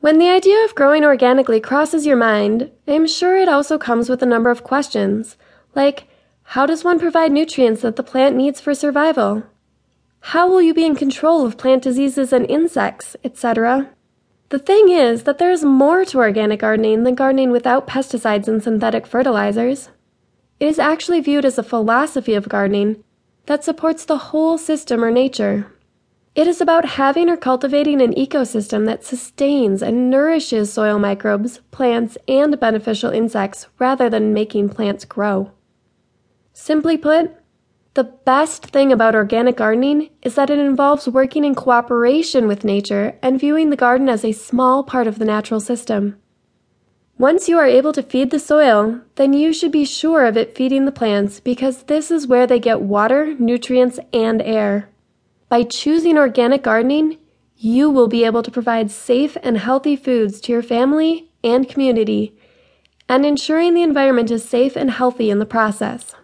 When the idea of growing organically crosses your mind, I am sure it also comes with a number of questions, like how does one provide nutrients that the plant needs for survival? How will you be in control of plant diseases and insects, etc.? The thing is that there is more to organic gardening than gardening without pesticides and synthetic fertilizers. It is actually viewed as a philosophy of gardening that supports the whole system or nature. It is about having or cultivating an ecosystem that sustains and nourishes soil microbes, plants, and beneficial insects rather than making plants grow. Simply put, the best thing about organic gardening is that it involves working in cooperation with nature and viewing the garden as a small part of the natural system. Once you are able to feed the soil, then you should be sure of it feeding the plants because this is where they get water, nutrients, and air. By choosing organic gardening, you will be able to provide safe and healthy foods to your family and community, and ensuring the environment is safe and healthy in the process.